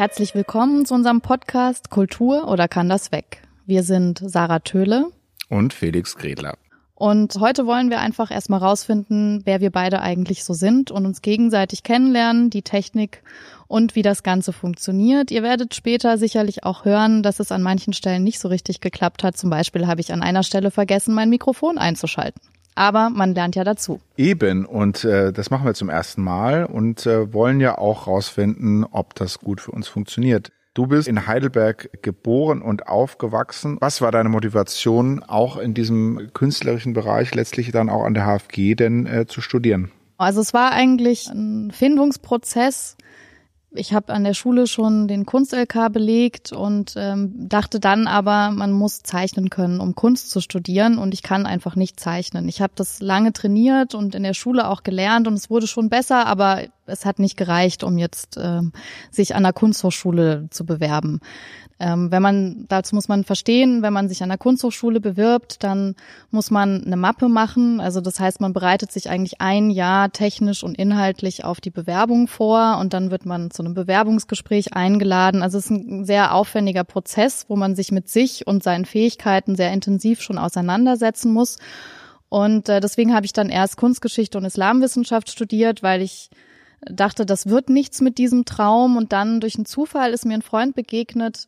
Herzlich willkommen zu unserem Podcast Kultur oder kann das weg? Wir sind Sarah Töhle und Felix Gredler. Und heute wollen wir einfach erstmal rausfinden, wer wir beide eigentlich so sind und uns gegenseitig kennenlernen, die Technik und wie das Ganze funktioniert. Ihr werdet später sicherlich auch hören, dass es an manchen Stellen nicht so richtig geklappt hat. Zum Beispiel habe ich an einer Stelle vergessen, mein Mikrofon einzuschalten. Aber man lernt ja dazu. Eben, und äh, das machen wir zum ersten Mal und äh, wollen ja auch rausfinden, ob das gut für uns funktioniert. Du bist in Heidelberg geboren und aufgewachsen. Was war deine Motivation, auch in diesem künstlerischen Bereich letztlich dann auch an der HFG denn äh, zu studieren? Also es war eigentlich ein Findungsprozess ich habe an der Schule schon den Kunst-LK belegt und ähm, dachte dann aber, man muss zeichnen können, um Kunst zu studieren und ich kann einfach nicht zeichnen. Ich habe das lange trainiert und in der Schule auch gelernt und es wurde schon besser, aber es hat nicht gereicht, um jetzt ähm, sich an der Kunsthochschule zu bewerben. Ähm, wenn man, dazu muss man verstehen, wenn man sich an der Kunsthochschule bewirbt, dann muss man eine Mappe machen. Also das heißt, man bereitet sich eigentlich ein Jahr technisch und inhaltlich auf die Bewerbung vor und dann wird man zu einem Bewerbungsgespräch eingeladen. Also es ist ein sehr aufwendiger Prozess, wo man sich mit sich und seinen Fähigkeiten sehr intensiv schon auseinandersetzen muss. Und äh, deswegen habe ich dann erst Kunstgeschichte und Islamwissenschaft studiert, weil ich dachte, das wird nichts mit diesem Traum und dann durch einen Zufall ist mir ein Freund begegnet,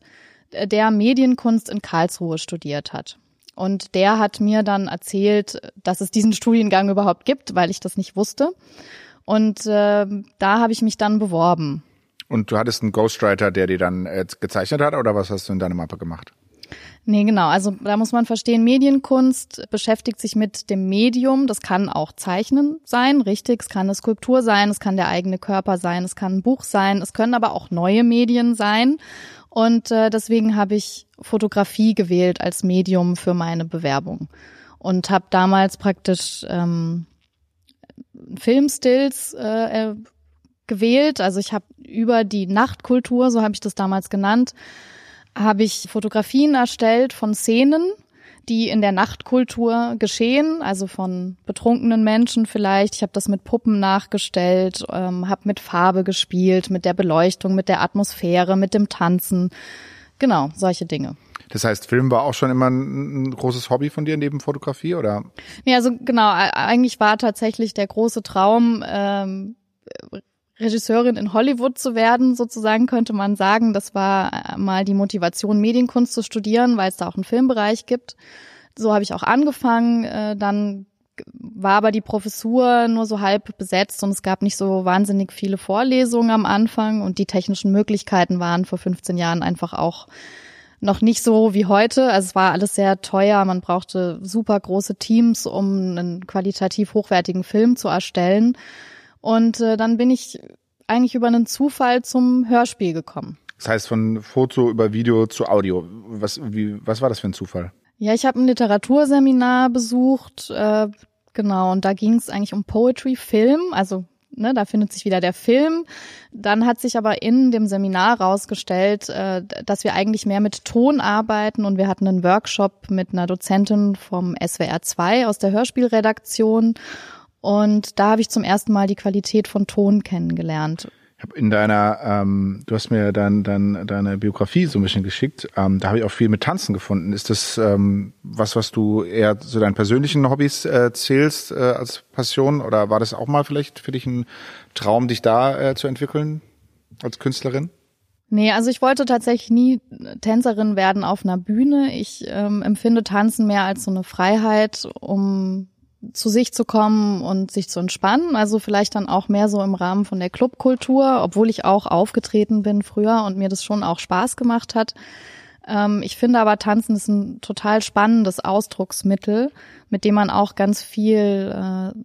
der Medienkunst in Karlsruhe studiert hat. Und der hat mir dann erzählt, dass es diesen Studiengang überhaupt gibt, weil ich das nicht wusste. Und äh, da habe ich mich dann beworben. Und du hattest einen Ghostwriter, der dir dann äh, gezeichnet hat, oder was hast du in deiner Mappe gemacht? Nee, genau. Also da muss man verstehen, Medienkunst beschäftigt sich mit dem Medium. Das kann auch Zeichnen sein, richtig. Es kann eine Skulptur sein, es kann der eigene Körper sein, es kann ein Buch sein, es können aber auch neue Medien sein. Und äh, deswegen habe ich Fotografie gewählt als Medium für meine Bewerbung und habe damals praktisch ähm, Filmstills äh, äh, gewählt. Also ich habe über die Nachtkultur, so habe ich das damals genannt, habe ich Fotografien erstellt von Szenen, die in der Nachtkultur geschehen, also von betrunkenen Menschen vielleicht. Ich habe das mit Puppen nachgestellt, ähm, habe mit Farbe gespielt, mit der Beleuchtung, mit der Atmosphäre, mit dem Tanzen. Genau, solche Dinge. Das heißt, Film war auch schon immer ein, ein großes Hobby von dir neben Fotografie, oder? Nee, also genau, eigentlich war tatsächlich der große Traum, ähm, Regisseurin in Hollywood zu werden, sozusagen könnte man sagen. Das war mal die Motivation, Medienkunst zu studieren, weil es da auch einen Filmbereich gibt. So habe ich auch angefangen. Äh, dann war aber die Professur nur so halb besetzt und es gab nicht so wahnsinnig viele Vorlesungen am Anfang und die technischen Möglichkeiten waren vor 15 Jahren einfach auch noch nicht so wie heute. Also es war alles sehr teuer. Man brauchte super große Teams, um einen qualitativ hochwertigen Film zu erstellen. Und äh, dann bin ich eigentlich über einen Zufall zum Hörspiel gekommen. Das heißt von Foto über Video zu Audio. Was, wie, was war das für ein Zufall? Ja, ich habe ein Literaturseminar besucht, äh, genau, und da ging es eigentlich um Poetry Film, also ne, da findet sich wieder der Film. Dann hat sich aber in dem Seminar rausgestellt, äh, dass wir eigentlich mehr mit Ton arbeiten und wir hatten einen Workshop mit einer Dozentin vom SWR 2 aus der Hörspielredaktion und da habe ich zum ersten Mal die Qualität von Ton kennengelernt. In deiner, ähm, du hast mir dann dein, deine Biografie so ein bisschen geschickt. Ähm, da habe ich auch viel mit Tanzen gefunden. Ist das ähm, was, was du eher zu deinen persönlichen Hobbys äh, zählst äh, als Passion? Oder war das auch mal vielleicht für dich ein Traum, dich da äh, zu entwickeln als Künstlerin? Nee, also ich wollte tatsächlich nie Tänzerin werden auf einer Bühne. Ich ähm, empfinde Tanzen mehr als so eine Freiheit, um zu sich zu kommen und sich zu entspannen. Also vielleicht dann auch mehr so im Rahmen von der Clubkultur, obwohl ich auch aufgetreten bin früher und mir das schon auch Spaß gemacht hat. Ähm, ich finde aber Tanzen ist ein total spannendes Ausdrucksmittel, mit dem man auch ganz viel äh,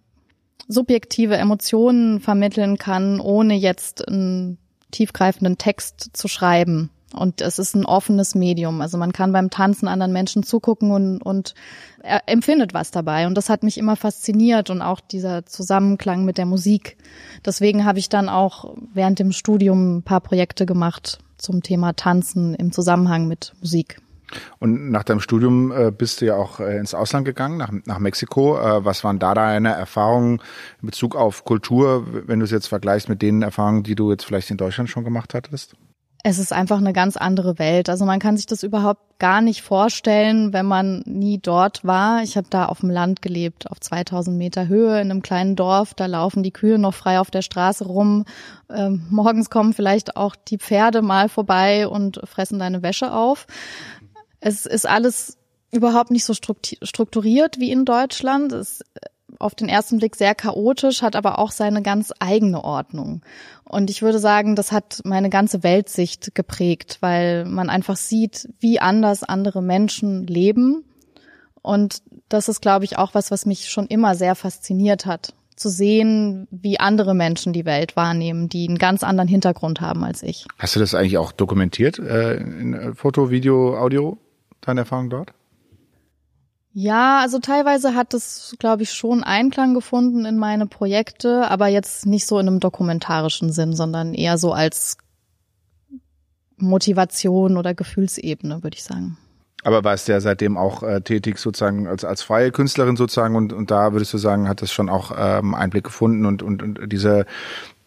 subjektive Emotionen vermitteln kann, ohne jetzt einen tiefgreifenden Text zu schreiben. Und es ist ein offenes Medium. Also man kann beim Tanzen anderen Menschen zugucken und, und er empfindet was dabei. Und das hat mich immer fasziniert und auch dieser Zusammenklang mit der Musik. Deswegen habe ich dann auch während dem Studium ein paar Projekte gemacht zum Thema Tanzen im Zusammenhang mit Musik. Und nach deinem Studium äh, bist du ja auch äh, ins Ausland gegangen, nach, nach Mexiko. Äh, was waren da deine Erfahrungen in Bezug auf Kultur, wenn du es jetzt vergleichst mit den Erfahrungen, die du jetzt vielleicht in Deutschland schon gemacht hattest? Es ist einfach eine ganz andere Welt. Also man kann sich das überhaupt gar nicht vorstellen, wenn man nie dort war. Ich habe da auf dem Land gelebt, auf 2000 Meter Höhe in einem kleinen Dorf. Da laufen die Kühe noch frei auf der Straße rum. Ähm, morgens kommen vielleicht auch die Pferde mal vorbei und fressen deine Wäsche auf. Es ist alles überhaupt nicht so strukturiert wie in Deutschland. Es auf den ersten Blick sehr chaotisch, hat aber auch seine ganz eigene Ordnung. Und ich würde sagen, das hat meine ganze Weltsicht geprägt, weil man einfach sieht, wie anders andere Menschen leben. Und das ist, glaube ich, auch was, was mich schon immer sehr fasziniert hat, zu sehen, wie andere Menschen die Welt wahrnehmen, die einen ganz anderen Hintergrund haben als ich. Hast du das eigentlich auch dokumentiert äh, in Foto, Video, Audio, deine Erfahrung dort? Ja, also teilweise hat es, glaube ich, schon Einklang gefunden in meine Projekte, aber jetzt nicht so in einem dokumentarischen Sinn, sondern eher so als Motivation oder Gefühlsebene, würde ich sagen. Aber warst du ja seitdem auch äh, tätig sozusagen als, als freie Künstlerin sozusagen und, und da würdest du sagen, hat das schon auch ähm, Einblick gefunden und, und, und diese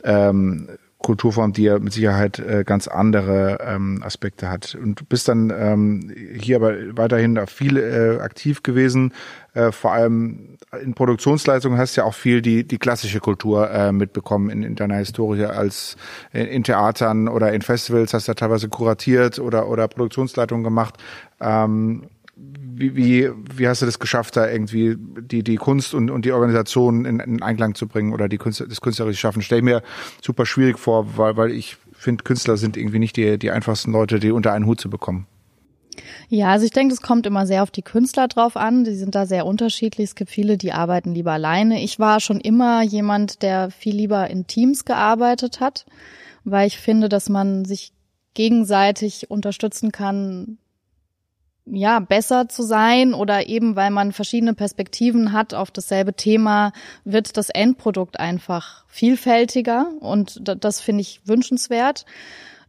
ähm, Kulturform, die ja mit Sicherheit äh, ganz andere ähm, Aspekte hat. Und du bist dann ähm, hier aber weiterhin viel äh, aktiv gewesen, äh, vor allem in Produktionsleistungen hast du ja auch viel die, die klassische Kultur äh, mitbekommen in, in deiner Historie als in, in Theatern oder in Festivals hast du teilweise kuratiert oder, oder Produktionsleitungen gemacht. Ähm, wie, wie, wie hast du das geschafft, da irgendwie die, die Kunst und, und die Organisation in, in Einklang zu bringen oder die Künstler, das künstlerische Schaffen? Stell mir super schwierig vor, weil, weil ich finde, Künstler sind irgendwie nicht die, die einfachsten Leute, die unter einen Hut zu bekommen. Ja, also ich denke, es kommt immer sehr auf die Künstler drauf an. Die sind da sehr unterschiedlich. Es gibt viele, die arbeiten lieber alleine. Ich war schon immer jemand, der viel lieber in Teams gearbeitet hat, weil ich finde, dass man sich gegenseitig unterstützen kann, ja, besser zu sein oder eben weil man verschiedene Perspektiven hat auf dasselbe Thema, wird das Endprodukt einfach vielfältiger und das finde ich wünschenswert.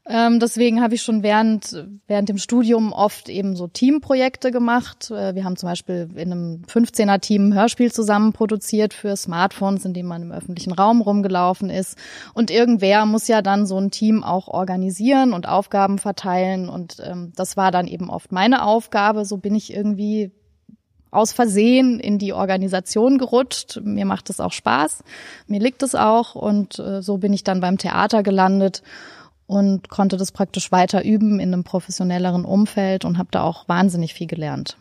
Ähm, deswegen habe ich schon während, während dem Studium oft eben so Teamprojekte gemacht. Äh, wir haben zum Beispiel in einem 15er-Team ein Hörspiel zusammen produziert für Smartphones, in dem man im öffentlichen Raum rumgelaufen ist. Und irgendwer muss ja dann so ein Team auch organisieren und Aufgaben verteilen. Und ähm, das war dann eben oft meine Aufgabe. So bin ich irgendwie aus Versehen in die Organisation gerutscht. Mir macht es auch Spaß. Mir liegt es auch. Und äh, so bin ich dann beim Theater gelandet und konnte das praktisch weiter üben in einem professionelleren Umfeld und habe da auch wahnsinnig viel gelernt.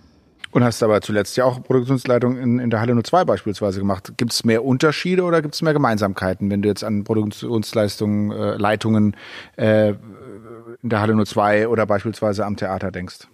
Und hast aber zuletzt ja auch Produktionsleitung in, in der Halle 02 beispielsweise gemacht. Gibt es mehr Unterschiede oder gibt es mehr Gemeinsamkeiten, wenn du jetzt an Produktionsleistungen, äh, Leitungen äh, in der Halle 02 oder beispielsweise am Theater denkst?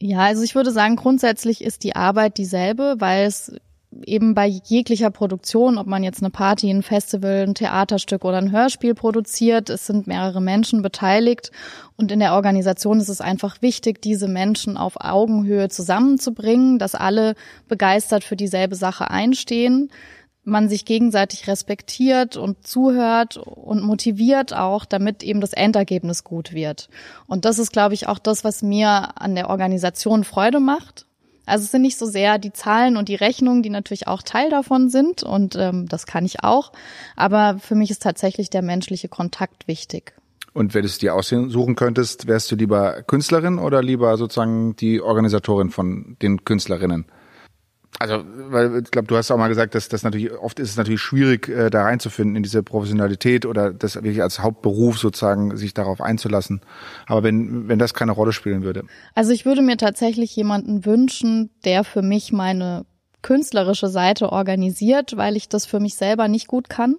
Ja, also ich würde sagen, grundsätzlich ist die Arbeit dieselbe, weil es eben bei jeglicher Produktion, ob man jetzt eine Party, ein Festival, ein Theaterstück oder ein Hörspiel produziert, es sind mehrere Menschen beteiligt und in der Organisation ist es einfach wichtig, diese Menschen auf Augenhöhe zusammenzubringen, dass alle begeistert für dieselbe Sache einstehen, man sich gegenseitig respektiert und zuhört und motiviert auch, damit eben das Endergebnis gut wird. Und das ist, glaube ich, auch das, was mir an der Organisation Freude macht also es sind nicht so sehr die Zahlen und die Rechnungen, die natürlich auch Teil davon sind und ähm, das kann ich auch. Aber für mich ist tatsächlich der menschliche Kontakt wichtig. Und wenn du es dir aussuchen könntest, wärst du lieber Künstlerin oder lieber sozusagen die Organisatorin von den Künstlerinnen? Also, weil ich glaube, du hast auch mal gesagt, dass das natürlich oft ist es natürlich schwierig, äh, da reinzufinden in diese Professionalität oder das wirklich als Hauptberuf sozusagen sich darauf einzulassen. Aber wenn wenn das keine Rolle spielen würde. Also ich würde mir tatsächlich jemanden wünschen, der für mich meine künstlerische Seite organisiert, weil ich das für mich selber nicht gut kann.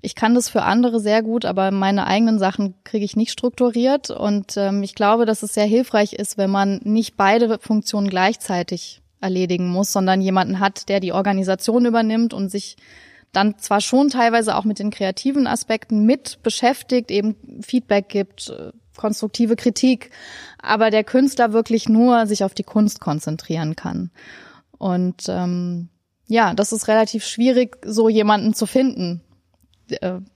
Ich kann das für andere sehr gut, aber meine eigenen Sachen kriege ich nicht strukturiert. Und ähm, ich glaube, dass es sehr hilfreich ist, wenn man nicht beide Funktionen gleichzeitig erledigen muss, sondern jemanden hat, der die Organisation übernimmt und sich dann zwar schon teilweise auch mit den kreativen Aspekten mit beschäftigt, eben Feedback gibt, äh, konstruktive Kritik, aber der Künstler wirklich nur sich auf die Kunst konzentrieren kann. Und ähm, ja, das ist relativ schwierig, so jemanden zu finden,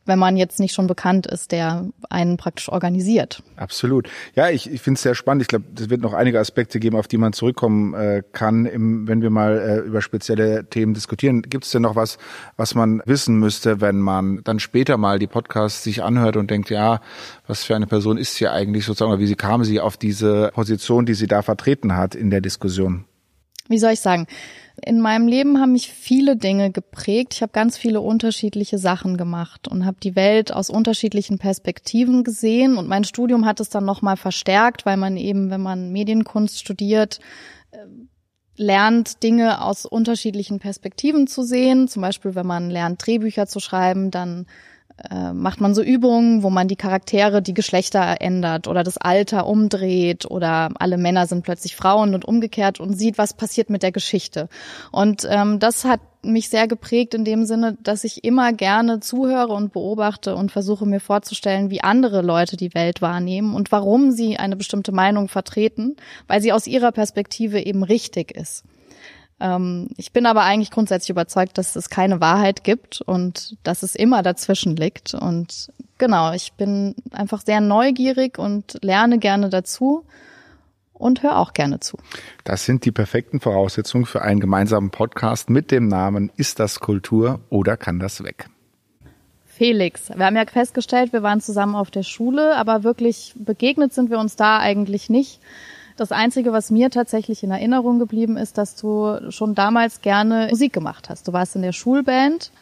wenn man jetzt nicht schon bekannt ist, der einen praktisch organisiert. Absolut. Ja, ich, ich finde es sehr spannend. Ich glaube, es wird noch einige Aspekte geben, auf die man zurückkommen äh, kann, im, wenn wir mal äh, über spezielle Themen diskutieren. Gibt es denn noch was, was man wissen müsste, wenn man dann später mal die Podcasts sich anhört und denkt, ja, was für eine Person ist sie eigentlich sozusagen, oder wie sie kam sie auf diese Position, die sie da vertreten hat in der Diskussion? Wie soll ich sagen? In meinem Leben haben mich viele Dinge geprägt. Ich habe ganz viele unterschiedliche Sachen gemacht und habe die Welt aus unterschiedlichen Perspektiven gesehen. Und mein Studium hat es dann nochmal verstärkt, weil man eben, wenn man Medienkunst studiert, äh, lernt, Dinge aus unterschiedlichen Perspektiven zu sehen. Zum Beispiel, wenn man lernt, Drehbücher zu schreiben, dann äh, macht man so Übungen, wo man die Charaktere, die Geschlechter ändert oder das Alter umdreht oder alle Männer sind plötzlich Frauen und umgekehrt und sieht, was passiert mit der Geschichte. Und ähm, das hat mich sehr geprägt in dem Sinne, dass ich immer gerne zuhöre und beobachte und versuche mir vorzustellen, wie andere Leute die Welt wahrnehmen und warum sie eine bestimmte Meinung vertreten, weil sie aus ihrer Perspektive eben richtig ist. Ähm, ich bin aber eigentlich grundsätzlich überzeugt, dass es keine Wahrheit gibt und dass es immer dazwischen liegt. Und genau, ich bin einfach sehr neugierig und lerne gerne dazu und höre auch gerne zu. Das sind die perfekten Voraussetzungen für einen gemeinsamen Podcast mit dem Namen Ist das Kultur oder kann das weg? Felix, wir haben ja festgestellt, wir waren zusammen auf der Schule, aber wirklich begegnet sind wir uns da eigentlich nicht. Das Einzige, was mir tatsächlich in Erinnerung geblieben ist, dass du schon damals gerne Musik gemacht hast. Du warst in der Schulband.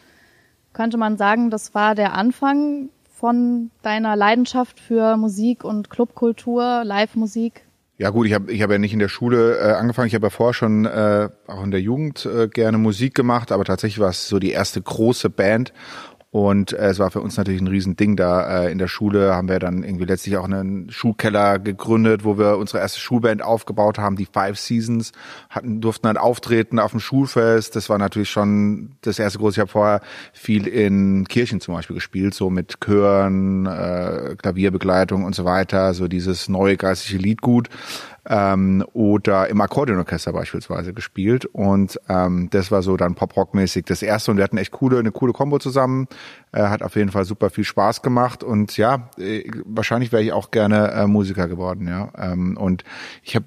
Könnte man sagen, das war der Anfang von deiner Leidenschaft für Musik und Clubkultur, Live-Musik? Ja gut, ich habe ich hab ja nicht in der Schule äh, angefangen. Ich habe ja vorher schon äh, auch in der Jugend äh, gerne Musik gemacht, aber tatsächlich war es so die erste große Band und äh, es war für uns natürlich ein Riesending da. Äh, in der Schule haben wir dann irgendwie letztlich auch einen Schulkeller gegründet, wo wir unsere erste Schulband aufgebaut haben, die Five Seasons, hatten, durften dann auftreten auf dem Schulfest. Das war natürlich schon das erste große. Ich habe vorher viel in Kirchen zum Beispiel gespielt, so mit Chören, äh, Klavierbegleitung und so weiter, so dieses neue geistliche Liedgut ähm, oder im Akkordeonorchester beispielsweise gespielt. Und ähm, das war so dann Pop-Rock-mäßig das erste. Und wir hatten echt coole, eine coole Kombo zusammen. Äh, hat auf jeden Fall super viel Spaß gemacht. Und ja, äh, wahrscheinlich wäre ich auch gerne äh, Musiker geworden, ja. Ähm, und ich habe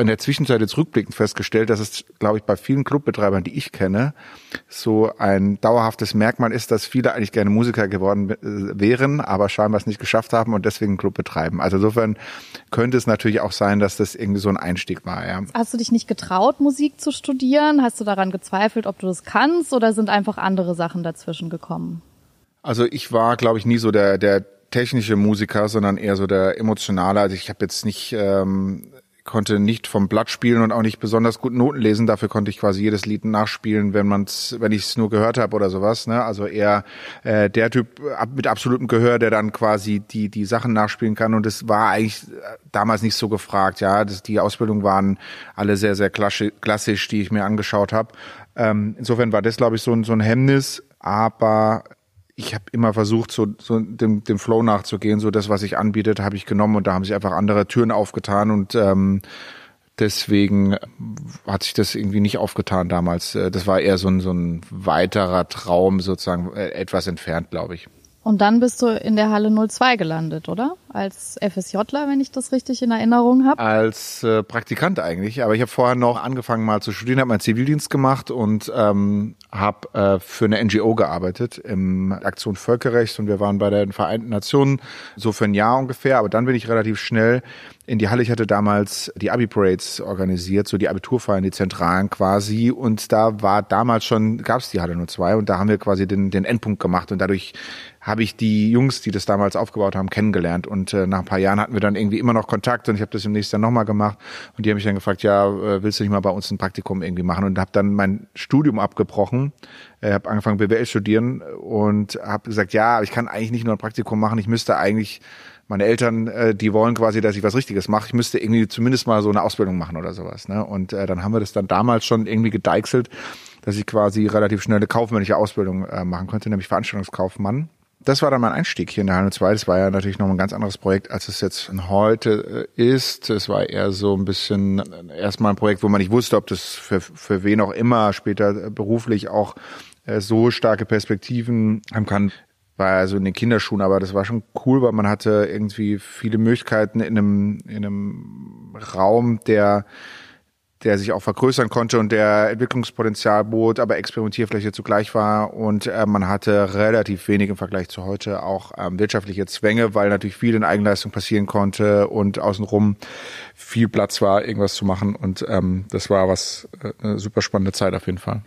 in der Zwischenzeit jetzt rückblickend festgestellt, dass es, glaube ich, bei vielen Clubbetreibern, die ich kenne, so ein dauerhaftes Merkmal ist, dass viele eigentlich gerne Musiker geworden äh, wären, aber scheinbar es nicht geschafft haben und deswegen einen Club betreiben. Also insofern könnte es natürlich auch sein, dass das irgendwie so ein Einstieg war. Ja. Hast du dich nicht getraut, Musik zu studieren? Hast du daran gezweifelt, ob du das kannst oder sind einfach andere Sachen dazwischen gekommen? Also ich war, glaube ich, nie so der, der technische Musiker, sondern eher so der emotionale. Also ich habe jetzt nicht ähm, konnte nicht vom Blatt spielen und auch nicht besonders gut Noten lesen. Dafür konnte ich quasi jedes Lied nachspielen, wenn man's, wenn ich es nur gehört habe oder sowas. Ne? Also eher äh, der Typ mit absolutem Gehör, der dann quasi die die Sachen nachspielen kann. Und es war eigentlich äh, damals nicht so gefragt. Ja, das, die Ausbildungen waren alle sehr sehr klassisch, die ich mir angeschaut habe. Ähm, insofern war das, glaube ich, so ein, so ein Hemmnis. Aber ich habe immer versucht, so, so dem, dem Flow nachzugehen. So das, was ich anbietet, habe ich genommen und da haben sich einfach andere Türen aufgetan und ähm, deswegen hat sich das irgendwie nicht aufgetan damals. Äh, das war eher so ein, so ein weiterer Traum, sozusagen äh, etwas entfernt, glaube ich. Und dann bist du in der Halle 02 gelandet, oder? Als FSJler, wenn ich das richtig in Erinnerung habe. Als äh, Praktikant eigentlich, aber ich habe vorher noch angefangen mal zu studieren, habe meinen Zivildienst gemacht und ähm, habe äh, für eine NGO gearbeitet im Aktion Völkerrecht und wir waren bei den Vereinten Nationen so für ein Jahr ungefähr, aber dann bin ich relativ schnell in die Halle. Ich hatte damals die Abi-Parades organisiert, so die Abiturfeiern, die Zentralen quasi. Und da war damals schon, gab es die Halle 02 und da haben wir quasi den, den Endpunkt gemacht und dadurch habe ich die Jungs, die das damals aufgebaut haben, kennengelernt. Und äh, nach ein paar Jahren hatten wir dann irgendwie immer noch Kontakt und ich habe das im nächsten Jahr nochmal gemacht. Und die haben mich dann gefragt, ja, äh, willst du nicht mal bei uns ein Praktikum irgendwie machen? Und habe dann mein Studium abgebrochen, äh, habe angefangen BWL studieren und habe gesagt, ja, ich kann eigentlich nicht nur ein Praktikum machen, ich müsste eigentlich meine Eltern, äh, die wollen quasi, dass ich was Richtiges mache. Ich müsste irgendwie zumindest mal so eine Ausbildung machen oder sowas. Ne? Und äh, dann haben wir das dann damals schon irgendwie gedeichselt, dass ich quasi relativ schnell eine kaufmännische Ausbildung äh, machen konnte, nämlich Veranstaltungskaufmann das war dann mein Einstieg hier in der Halle 2. Das war ja natürlich noch ein ganz anderes Projekt, als es jetzt heute äh, ist. Es war eher so ein bisschen äh, erstmal ein Projekt, wo man nicht wusste, ob das für, für wen auch immer später beruflich auch äh, so starke Perspektiven haben kann. war also in den Kinderschuhen, aber das war schon cool, weil man hatte irgendwie viele Möglichkeiten in einem, in einem Raum, der der sich auch vergrößern konnte und der Entwicklungspotenzial bot, aber Experimentierfläche zugleich war und äh, man hatte relativ wenig im Vergleich zu heute auch ähm, wirtschaftliche Zwänge, weil natürlich viel in Eigenleistung passieren konnte und außenrum viel Platz war, irgendwas zu machen und ähm, das war was äh, eine super spannende Zeit auf jeden Fall.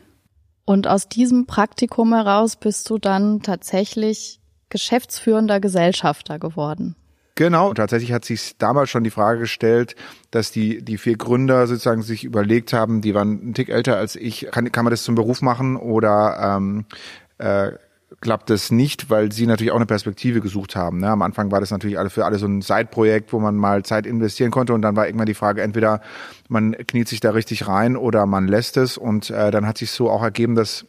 Und aus diesem Praktikum heraus bist du dann tatsächlich geschäftsführender Gesellschafter geworden. Genau, tatsächlich hat sich damals schon die Frage gestellt, dass die, die vier Gründer sozusagen sich überlegt haben, die waren ein Tick älter als ich, kann, kann man das zum Beruf machen oder ähm, äh, klappt es nicht, weil sie natürlich auch eine Perspektive gesucht haben. Ne? Am Anfang war das natürlich alle für alle so ein Side-Projekt, wo man mal Zeit investieren konnte und dann war irgendwann die Frage, entweder man kniet sich da richtig rein oder man lässt es und äh, dann hat sich so auch ergeben, dass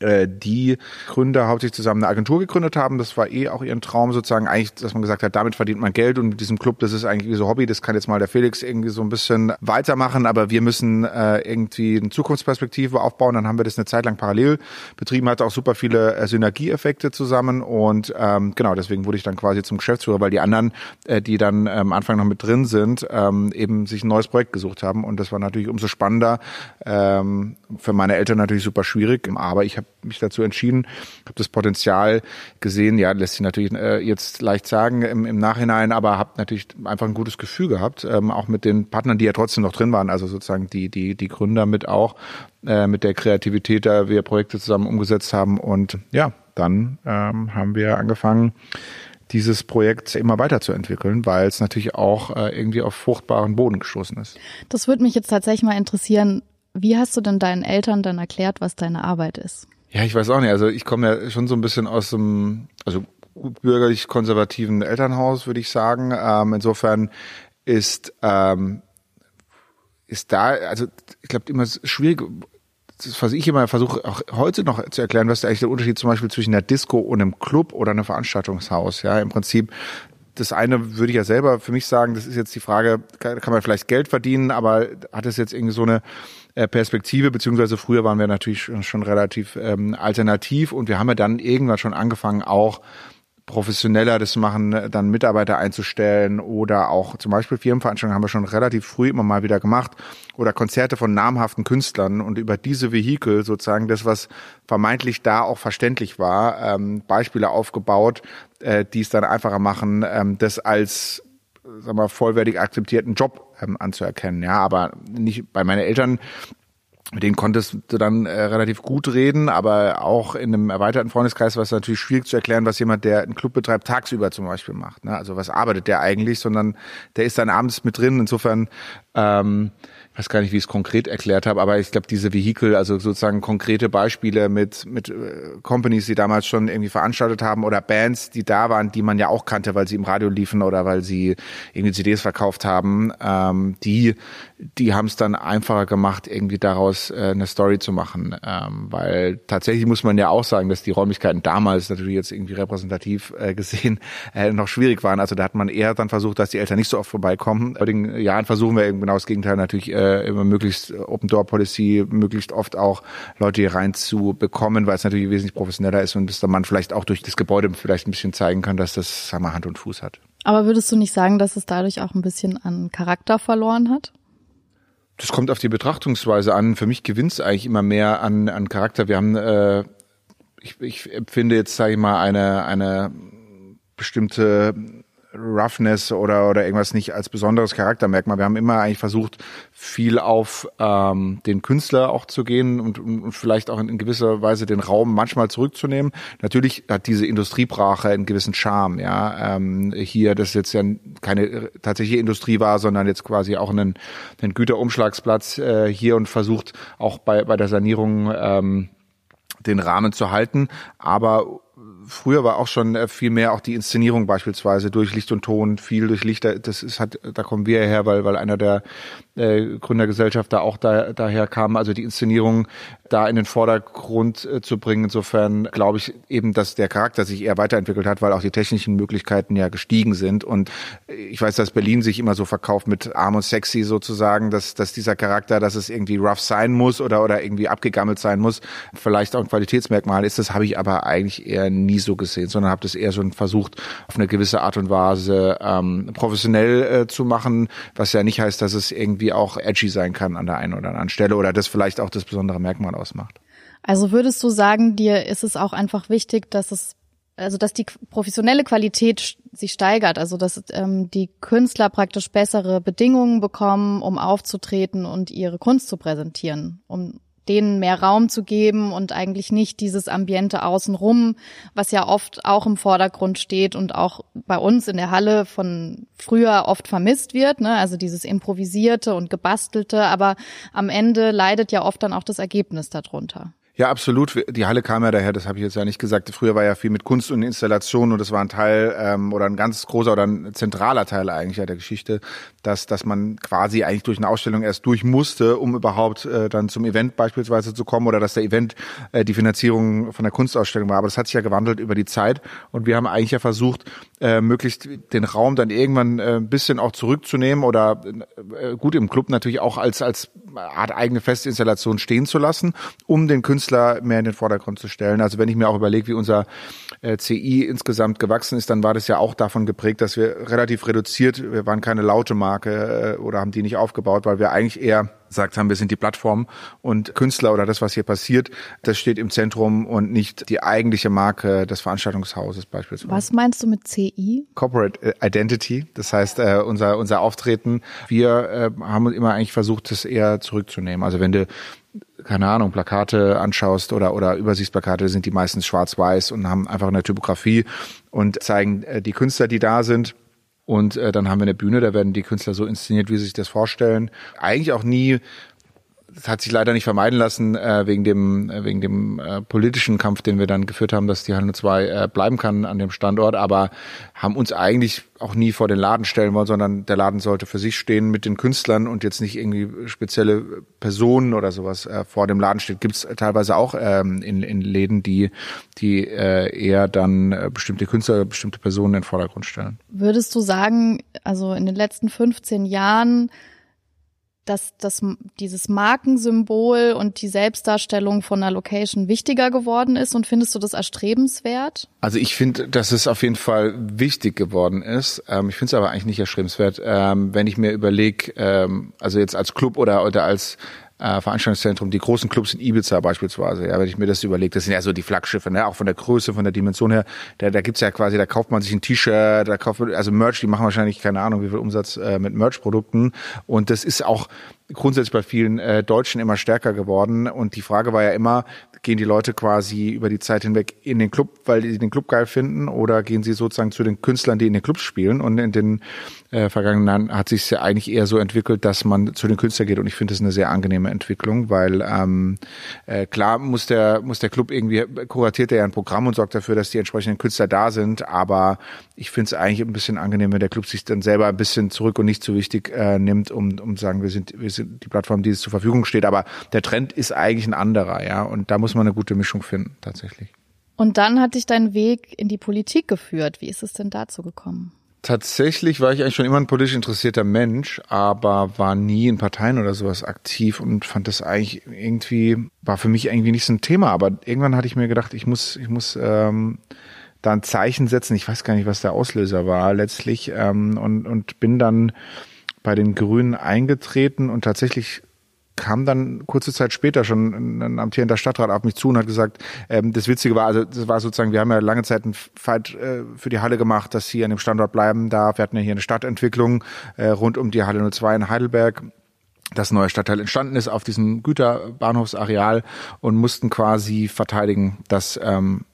die Gründer hauptsächlich zusammen eine Agentur gegründet haben. Das war eh auch ihren Traum sozusagen eigentlich, dass man gesagt hat, damit verdient man Geld und mit diesem Club, das ist eigentlich wie so Hobby, das kann jetzt mal der Felix irgendwie so ein bisschen weitermachen, aber wir müssen äh, irgendwie eine Zukunftsperspektive aufbauen. Dann haben wir das eine Zeit lang parallel betrieben, hatte auch super viele äh, Synergieeffekte zusammen und ähm, genau, deswegen wurde ich dann quasi zum Geschäftsführer, weil die anderen, äh, die dann am ähm, Anfang noch mit drin sind, ähm, eben sich ein neues Projekt gesucht haben und das war natürlich umso spannender. Ähm, für meine Eltern natürlich super schwierig, aber ich habe habe mich dazu entschieden, habe das Potenzial gesehen. Ja, lässt sich natürlich äh, jetzt leicht sagen im, im Nachhinein, aber habe natürlich einfach ein gutes Gefühl gehabt, ähm, auch mit den Partnern, die ja trotzdem noch drin waren, also sozusagen die die die Gründer mit auch äh, mit der Kreativität, da wir Projekte zusammen umgesetzt haben und ja, dann ähm, haben wir angefangen dieses Projekt immer weiterzuentwickeln, weil es natürlich auch äh, irgendwie auf fruchtbaren Boden gestoßen ist. Das würde mich jetzt tatsächlich mal interessieren. Wie hast du denn deinen Eltern dann erklärt, was deine Arbeit ist? Ja, ich weiß auch nicht. Also ich komme ja schon so ein bisschen aus dem, also bürgerlich konservativen Elternhaus, würde ich sagen. Ähm, insofern ist ähm, ist da, also ich glaube immer schwierig, das, was ich immer versuche, auch heute noch zu erklären, was ist eigentlich der Unterschied zum Beispiel zwischen einer Disco und einem Club oder einem Veranstaltungshaus. Ja, im Prinzip das eine würde ich ja selber für mich sagen, das ist jetzt die Frage, kann man vielleicht Geld verdienen, aber hat es jetzt irgendwie so eine äh, Perspektive, beziehungsweise früher waren wir natürlich schon, relativ ähm, alternativ und wir haben ja dann irgendwann schon angefangen, auch professioneller das machen, dann Mitarbeiter einzustellen oder auch zum Beispiel Firmenveranstaltungen haben wir schon relativ früh immer mal wieder gemacht oder Konzerte von namhaften Künstlern und über diese Vehikel sozusagen das, was vermeintlich da auch verständlich war, ähm, Beispiele aufgebaut, äh, die es dann einfacher machen, ähm, das als sagen wir, vollwertig akzeptierten Job ähm, anzuerkennen. Ja, aber nicht bei meinen Eltern mit denen konntest du dann äh, relativ gut reden, aber auch in einem erweiterten Freundeskreis war es natürlich schwierig zu erklären, was jemand, der einen Club betreibt, tagsüber zum Beispiel macht. Ne? Also was arbeitet der eigentlich, sondern der ist dann abends mit drin. Insofern ähm, weiß gar nicht, wie ich es konkret erklärt habe, aber ich glaube, diese Vehikel, also sozusagen konkrete Beispiele mit, mit äh, Companies, die damals schon irgendwie veranstaltet haben oder Bands, die da waren, die man ja auch kannte, weil sie im Radio liefen oder weil sie irgendwie CDs verkauft haben, ähm, die, die haben es dann einfacher gemacht, irgendwie daraus äh, eine Story zu machen. Ähm, weil tatsächlich muss man ja auch sagen, dass die Räumlichkeiten damals natürlich jetzt irgendwie repräsentativ äh, gesehen äh, noch schwierig waren. Also da hat man eher dann versucht, dass die Eltern nicht so oft vorbeikommen. In den Jahren versuchen wir eben genau das Gegenteil natürlich äh, äh, immer möglichst Open Door Policy, möglichst oft auch Leute hier reinzubekommen, weil es natürlich wesentlich professioneller ist und dass man vielleicht auch durch das Gebäude vielleicht ein bisschen zeigen kann, dass das sagen wir, Hand und Fuß hat. Aber würdest du nicht sagen, dass es dadurch auch ein bisschen an Charakter verloren hat? Das kommt auf die Betrachtungsweise an. Für mich gewinnt es eigentlich immer mehr an, an Charakter. Wir haben, äh, ich, ich empfinde jetzt, sage ich mal, eine, eine bestimmte Roughness oder, oder irgendwas nicht als besonderes Charaktermerkmal. Wir haben immer eigentlich versucht, viel auf ähm, den Künstler auch zu gehen und, und vielleicht auch in, in gewisser Weise den Raum manchmal zurückzunehmen. Natürlich hat diese Industriebrache einen gewissen Charme, ja. Ähm, hier, das jetzt ja keine tatsächliche Industrie war, sondern jetzt quasi auch einen, einen Güterumschlagsplatz äh, hier und versucht auch bei, bei der Sanierung ähm, den Rahmen zu halten. Aber früher war auch schon äh, viel mehr auch die Inszenierung beispielsweise durch Licht und Ton, viel durch Licht. Das ist hat, da kommen wir her, weil weil einer der äh, Gründergesellschaft da auch da, daher kam. Also die Inszenierung da in den Vordergrund äh, zu bringen. Insofern glaube ich eben, dass der Charakter sich eher weiterentwickelt hat, weil auch die technischen Möglichkeiten ja gestiegen sind. Und ich weiß, dass Berlin sich immer so verkauft mit arm und sexy sozusagen, dass, dass dieser Charakter, dass es irgendwie rough sein muss oder, oder irgendwie abgegammelt sein muss, vielleicht auch ein Qualitätsmerkmal ist. Das habe ich aber eigentlich eher nie nie so gesehen, sondern habe das eher schon versucht, auf eine gewisse Art und Weise ähm, professionell äh, zu machen, was ja nicht heißt, dass es irgendwie auch edgy sein kann an der einen oder anderen Stelle oder das vielleicht auch das besondere Merkmal ausmacht. Also würdest du sagen, dir ist es auch einfach wichtig, dass es also dass die professionelle Qualität sich steigert, also dass ähm, die Künstler praktisch bessere Bedingungen bekommen, um aufzutreten und ihre Kunst zu präsentieren, um denen mehr Raum zu geben und eigentlich nicht dieses Ambiente außenrum, was ja oft auch im Vordergrund steht und auch bei uns in der Halle von früher oft vermisst wird, ne? also dieses improvisierte und gebastelte, aber am Ende leidet ja oft dann auch das Ergebnis darunter. Ja, absolut. Die Halle kam ja daher, das habe ich jetzt ja nicht gesagt. Früher war ja viel mit Kunst und Installation und das war ein Teil ähm, oder ein ganz großer oder ein zentraler Teil eigentlich der Geschichte, dass, dass man quasi eigentlich durch eine Ausstellung erst durch musste, um überhaupt äh, dann zum Event beispielsweise zu kommen oder dass der Event äh, die Finanzierung von der Kunstausstellung war. Aber das hat sich ja gewandelt über die Zeit und wir haben eigentlich ja versucht, äh, möglichst den Raum dann irgendwann äh, ein bisschen auch zurückzunehmen oder äh, gut im Club natürlich auch als, als Art eigene Festinstallation stehen zu lassen, um den Künstler mehr in den Vordergrund zu stellen. Also wenn ich mir auch überlege, wie unser äh, CI insgesamt gewachsen ist, dann war das ja auch davon geprägt, dass wir relativ reduziert, wir waren keine laute Marke äh, oder haben die nicht aufgebaut, weil wir eigentlich eher gesagt haben, wir sind die Plattform und Künstler oder das, was hier passiert, das steht im Zentrum und nicht die eigentliche Marke des Veranstaltungshauses beispielsweise. Was meinst du mit CI? Corporate Identity. Das heißt, äh, unser, unser Auftreten, wir äh, haben immer eigentlich versucht, das eher zurückzunehmen. Also wenn du keine Ahnung, Plakate anschaust oder, oder Übersichtsplakate, sind die meistens schwarz-weiß und haben einfach eine Typografie und zeigen äh, die Künstler, die da sind. Und äh, dann haben wir eine Bühne, da werden die Künstler so inszeniert, wie sie sich das vorstellen. Eigentlich auch nie das hat sich leider nicht vermeiden lassen, äh, wegen dem, äh, wegen dem äh, politischen Kampf, den wir dann geführt haben, dass die Halle 2 äh, bleiben kann an dem Standort, aber haben uns eigentlich auch nie vor den Laden stellen wollen, sondern der Laden sollte für sich stehen mit den Künstlern und jetzt nicht irgendwie spezielle Personen oder sowas äh, vor dem Laden steht. Gibt es teilweise auch ähm, in, in Läden, die, die äh, eher dann äh, bestimmte Künstler, bestimmte Personen in den Vordergrund stellen. Würdest du sagen, also in den letzten 15 Jahren dass das, dieses Markensymbol und die Selbstdarstellung von einer Location wichtiger geworden ist und findest du das erstrebenswert? Also ich finde, dass es auf jeden Fall wichtig geworden ist. Ähm, ich finde es aber eigentlich nicht erstrebenswert, ähm, wenn ich mir überlege, ähm, also jetzt als Club oder, oder als äh, Veranstaltungszentrum, die großen Clubs in Ibiza beispielsweise, ja, wenn ich mir das überlege, das sind ja so die Flaggschiffe, ne, auch von der Größe, von der Dimension her, da, da gibt's ja quasi, da kauft man sich ein T-Shirt, da kauft man, also Merch, die machen wahrscheinlich keine Ahnung, wie viel Umsatz äh, mit Merch-Produkten. Und das ist auch grundsätzlich bei vielen äh, Deutschen immer stärker geworden. Und die Frage war ja immer, gehen die Leute quasi über die Zeit hinweg in den Club, weil die den Club geil finden? Oder gehen sie sozusagen zu den Künstlern, die in den Clubs spielen? Und in den äh, vergangenen Jahren hat sich ja eigentlich eher so entwickelt, dass man zu den Künstlern geht. Und ich finde das eine sehr angenehme Entwicklung, weil ähm, äh, klar muss der muss der Club irgendwie kuratiert er ja ein Programm und sorgt dafür, dass die entsprechenden Künstler da sind, aber ich finde es eigentlich ein bisschen angenehm, wenn der Club sich dann selber ein bisschen zurück und nicht zu wichtig äh, nimmt, um um sagen, wir sind wir sind die Plattform, die es zur Verfügung steht, aber der Trend ist eigentlich ein anderer, ja, und da muss man eine gute Mischung finden tatsächlich. Und dann hat dich dein Weg in die Politik geführt. Wie ist es denn dazu gekommen? Tatsächlich war ich eigentlich schon immer ein politisch interessierter Mensch, aber war nie in Parteien oder sowas aktiv und fand das eigentlich irgendwie, war für mich irgendwie nicht so ein Thema. Aber irgendwann hatte ich mir gedacht, ich muss, ich muss ähm, da ein Zeichen setzen. Ich weiß gar nicht, was der Auslöser war letztlich ähm, und, und bin dann bei den Grünen eingetreten und tatsächlich kam dann kurze Zeit später schon ein amtierender Stadtrat auf mich zu und hat gesagt, ähm, das Witzige war, also das war sozusagen, wir haben ja lange Zeit einen Fight äh, für die Halle gemacht, dass sie an dem Standort bleiben darf. Wir hatten ja hier eine Stadtentwicklung äh, rund um die Halle 02 in Heidelberg. Das neue Stadtteil entstanden ist auf diesem Güterbahnhofsareal und mussten quasi verteidigen, dass ähm,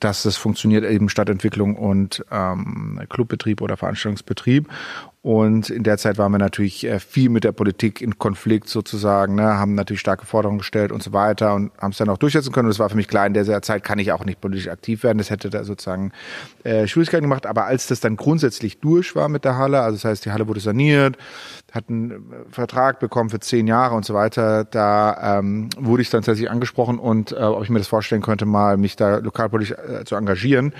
dass es funktioniert eben Stadtentwicklung und ähm, Clubbetrieb oder Veranstaltungsbetrieb und in der Zeit waren wir natürlich äh, viel mit der Politik in Konflikt sozusagen, ne, haben natürlich starke Forderungen gestellt und so weiter und haben es dann auch durchsetzen können. Und es war für mich klar, in der Zeit kann ich auch nicht politisch aktiv werden. Das hätte da sozusagen äh, Schwierigkeiten gemacht. Aber als das dann grundsätzlich durch war mit der Halle, also das heißt, die Halle wurde saniert, hat einen äh, Vertrag bekommen für zehn Jahre und so weiter, da ähm, wurde ich dann tatsächlich angesprochen und äh, ob ich mir das vorstellen könnte, mal mich da lokalpolitisch äh, zu engagieren.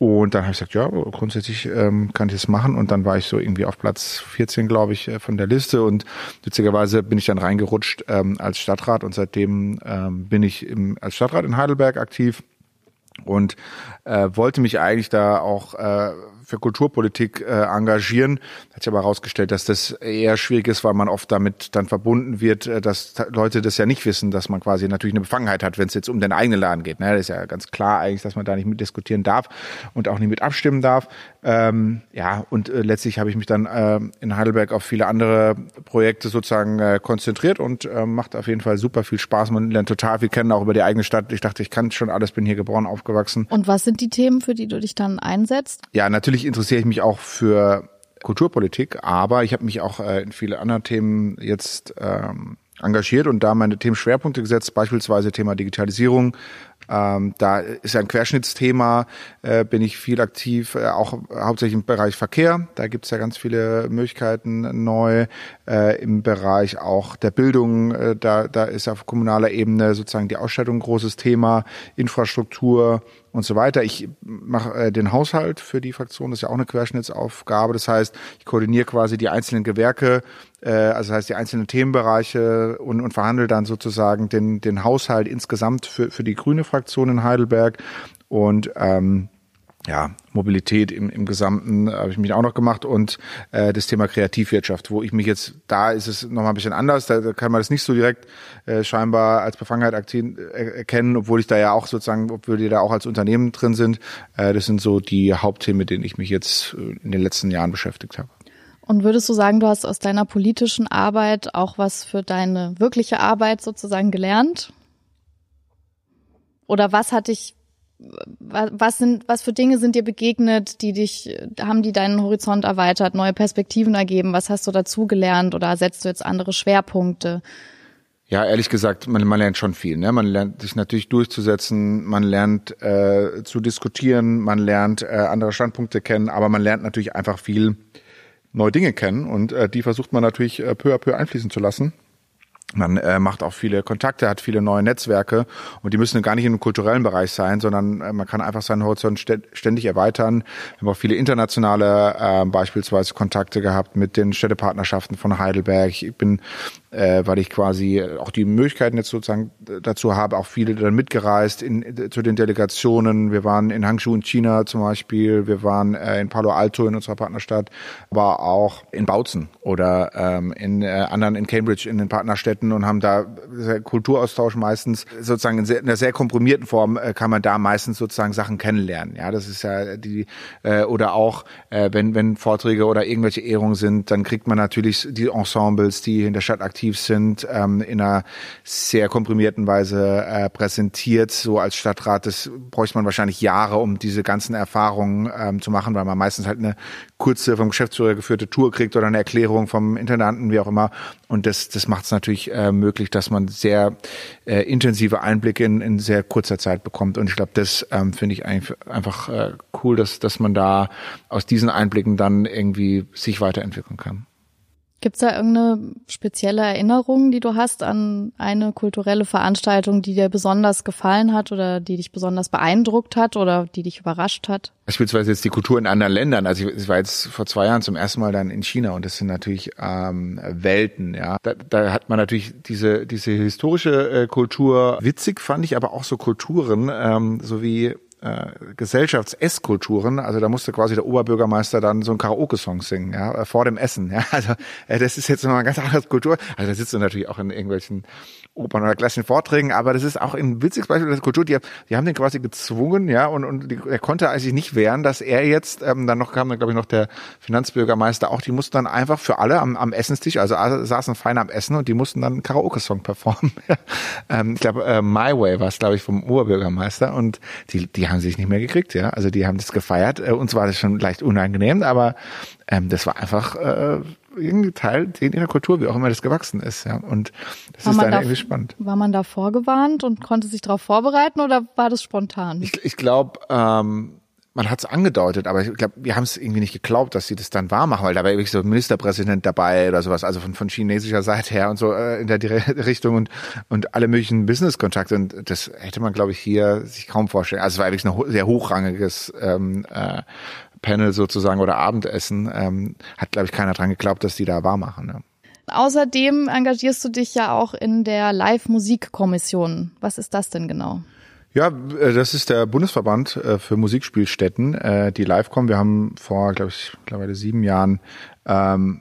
Und dann habe ich gesagt, ja, grundsätzlich ähm, kann ich das machen. Und dann war ich so irgendwie auf Platz 14, glaube ich, äh, von der Liste. Und witzigerweise bin ich dann reingerutscht ähm, als Stadtrat und seitdem ähm, bin ich im, als Stadtrat in Heidelberg aktiv und äh, wollte mich eigentlich da auch äh, für Kulturpolitik äh, engagieren. Hat sich aber herausgestellt, dass das eher schwierig ist, weil man oft damit dann verbunden wird, äh, dass Leute das ja nicht wissen, dass man quasi natürlich eine Befangenheit hat, wenn es jetzt um den eigenen Laden geht. Ne? Das ist ja ganz klar eigentlich, dass man da nicht mit diskutieren darf und auch nicht mit abstimmen darf. Ähm, ja, und äh, letztlich habe ich mich dann äh, in Heidelberg auf viele andere Projekte sozusagen äh, konzentriert und äh, macht auf jeden Fall super viel Spaß. Man lernt total viel kennen, auch über die eigene Stadt. Ich dachte, ich kann schon alles, bin hier geboren, aufgewachsen. Und was sind die Themen, für die du dich dann einsetzt? Ja, natürlich interessiere ich mich auch für Kulturpolitik, aber ich habe mich auch äh, in viele andere Themen jetzt ähm, engagiert und da meine Themenschwerpunkte gesetzt, beispielsweise Thema Digitalisierung, ähm, da ist ein Querschnittsthema, äh, bin ich viel aktiv, äh, auch hauptsächlich im Bereich Verkehr. Da gibt es ja ganz viele Möglichkeiten neu. Äh, Im Bereich auch der Bildung, äh, da, da ist auf kommunaler Ebene sozusagen die Ausstattung ein großes Thema, Infrastruktur und so weiter. Ich mache äh, den Haushalt für die Fraktion, das ist ja auch eine Querschnittsaufgabe. Das heißt, ich koordiniere quasi die einzelnen Gewerke, äh, also das heißt die einzelnen Themenbereiche und, und verhandle dann sozusagen den, den Haushalt insgesamt für, für die grüne Fraktion in Heidelberg. Und ähm, ja, Mobilität im, im Gesamten habe ich mich auch noch gemacht und äh, das Thema Kreativwirtschaft, wo ich mich jetzt, da ist es nochmal ein bisschen anders, da, da kann man das nicht so direkt äh, scheinbar als Befangenheit aktiv, äh, erkennen, obwohl ich da ja auch sozusagen, obwohl die da auch als Unternehmen drin sind. Äh, das sind so die Hauptthemen, mit denen ich mich jetzt äh, in den letzten Jahren beschäftigt habe. Und würdest du sagen, du hast aus deiner politischen Arbeit auch was für deine wirkliche Arbeit sozusagen gelernt? Oder was hat dich was sind, was für Dinge sind dir begegnet, die dich, haben die deinen Horizont erweitert, neue Perspektiven ergeben? Was hast du dazugelernt oder setzt du jetzt andere Schwerpunkte? Ja, ehrlich gesagt, man, man lernt schon viel. Ne? Man lernt sich natürlich durchzusetzen, man lernt äh, zu diskutieren, man lernt äh, andere Standpunkte kennen, aber man lernt natürlich einfach viel neue Dinge kennen und äh, die versucht man natürlich äh, peu à peu einfließen zu lassen. Man äh, macht auch viele Kontakte, hat viele neue Netzwerke und die müssen gar nicht im kulturellen Bereich sein, sondern äh, man kann einfach seinen Horizont ständig erweitern. Wir haben auch viele internationale äh, beispielsweise Kontakte gehabt mit den Städtepartnerschaften von Heidelberg. Ich bin äh, weil ich quasi auch die Möglichkeiten jetzt sozusagen dazu habe, auch viele dann mitgereist in, zu den Delegationen. Wir waren in Hangzhou in China zum Beispiel, wir waren äh, in Palo Alto in unserer Partnerstadt, aber auch in Bautzen oder ähm, in äh, anderen in Cambridge in den Partnerstädten und haben da Kulturaustausch meistens sozusagen in, sehr, in einer sehr komprimierten Form äh, kann man da meistens sozusagen Sachen kennenlernen. Ja, das ist ja die äh, oder auch äh, wenn wenn Vorträge oder irgendwelche Ehrungen sind, dann kriegt man natürlich die Ensembles, die in der Stadt aktiv aktiv sind, ähm, in einer sehr komprimierten Weise äh, präsentiert. So als Stadtrat, das bräuchte man wahrscheinlich Jahre, um diese ganzen Erfahrungen ähm, zu machen, weil man meistens halt eine kurze vom Geschäftsführer geführte Tour kriegt oder eine Erklärung vom Intendanten, wie auch immer. Und das, das macht es natürlich äh, möglich, dass man sehr äh, intensive Einblicke in, in sehr kurzer Zeit bekommt. Und ich glaube, das ähm, finde ich einfach äh, cool, dass, dass man da aus diesen Einblicken dann irgendwie sich weiterentwickeln kann. Gibt's da irgendeine spezielle Erinnerung, die du hast an eine kulturelle Veranstaltung, die dir besonders gefallen hat oder die dich besonders beeindruckt hat oder die dich überrascht hat? Beispielsweise jetzt die Kultur in anderen Ländern. Also ich, war jetzt vor zwei Jahren zum ersten Mal dann in China und das sind natürlich ähm, Welten. Ja, da, da hat man natürlich diese diese historische äh, Kultur. Witzig fand ich aber auch so Kulturen, ähm, so wie äh, Gesellschafts-Esskulturen. Also da musste quasi der Oberbürgermeister dann so einen Karaoke-Song singen, ja, äh, vor dem Essen. Ja, also äh, das ist jetzt nochmal eine ganz andere Kultur. Also da sitzt du natürlich auch in irgendwelchen Opern oder klassischen Vorträgen, aber das ist auch ein witziges Beispiel der Kultur. Die, die haben den quasi gezwungen, ja, und, und die, er konnte eigentlich nicht wehren, dass er jetzt, ähm, dann noch kam dann, glaube ich, noch der Finanzbürgermeister auch, die mussten dann einfach für alle am, am Essenstisch, also saßen fein am Essen und die mussten dann einen Karaoke-Song performen. ähm, ich glaube, äh, My Way war es, glaube ich, vom Oberbürgermeister und die, die haben sich nicht mehr gekriegt, ja. Also die haben das gefeiert. Äh, uns war das schon leicht unangenehm, aber ähm, das war einfach äh, irgendwie Teil in der Kultur, wie auch immer das gewachsen ist. Ja. Und das war ist dann da, irgendwie spannend. War man da vorgewarnt und konnte sich darauf vorbereiten oder war das spontan? Ich, ich glaube, ähm, man hat es angedeutet, aber ich glaube, wir haben es irgendwie nicht geglaubt, dass sie das dann wahr machen, weil da war wirklich so ein Ministerpräsident dabei oder sowas, also von, von chinesischer Seite her und so äh, in der Richtung und, und alle möglichen Business-Kontakte. Und das hätte man, glaube ich, hier sich kaum vorstellen. Also es war wirklich ein sehr hochrangiges ähm, äh, Panel sozusagen oder Abendessen. Ähm, hat, glaube ich, keiner dran geglaubt, dass die da wahr machen. Ne? Außerdem engagierst du dich ja auch in der Live-Musik-Kommission. Was ist das denn genau? Ja, äh, das ist der Bundesverband äh, für Musikspielstätten, äh, die live kommen. Wir haben vor, glaube ich, mittlerweile sieben Jahren ähm,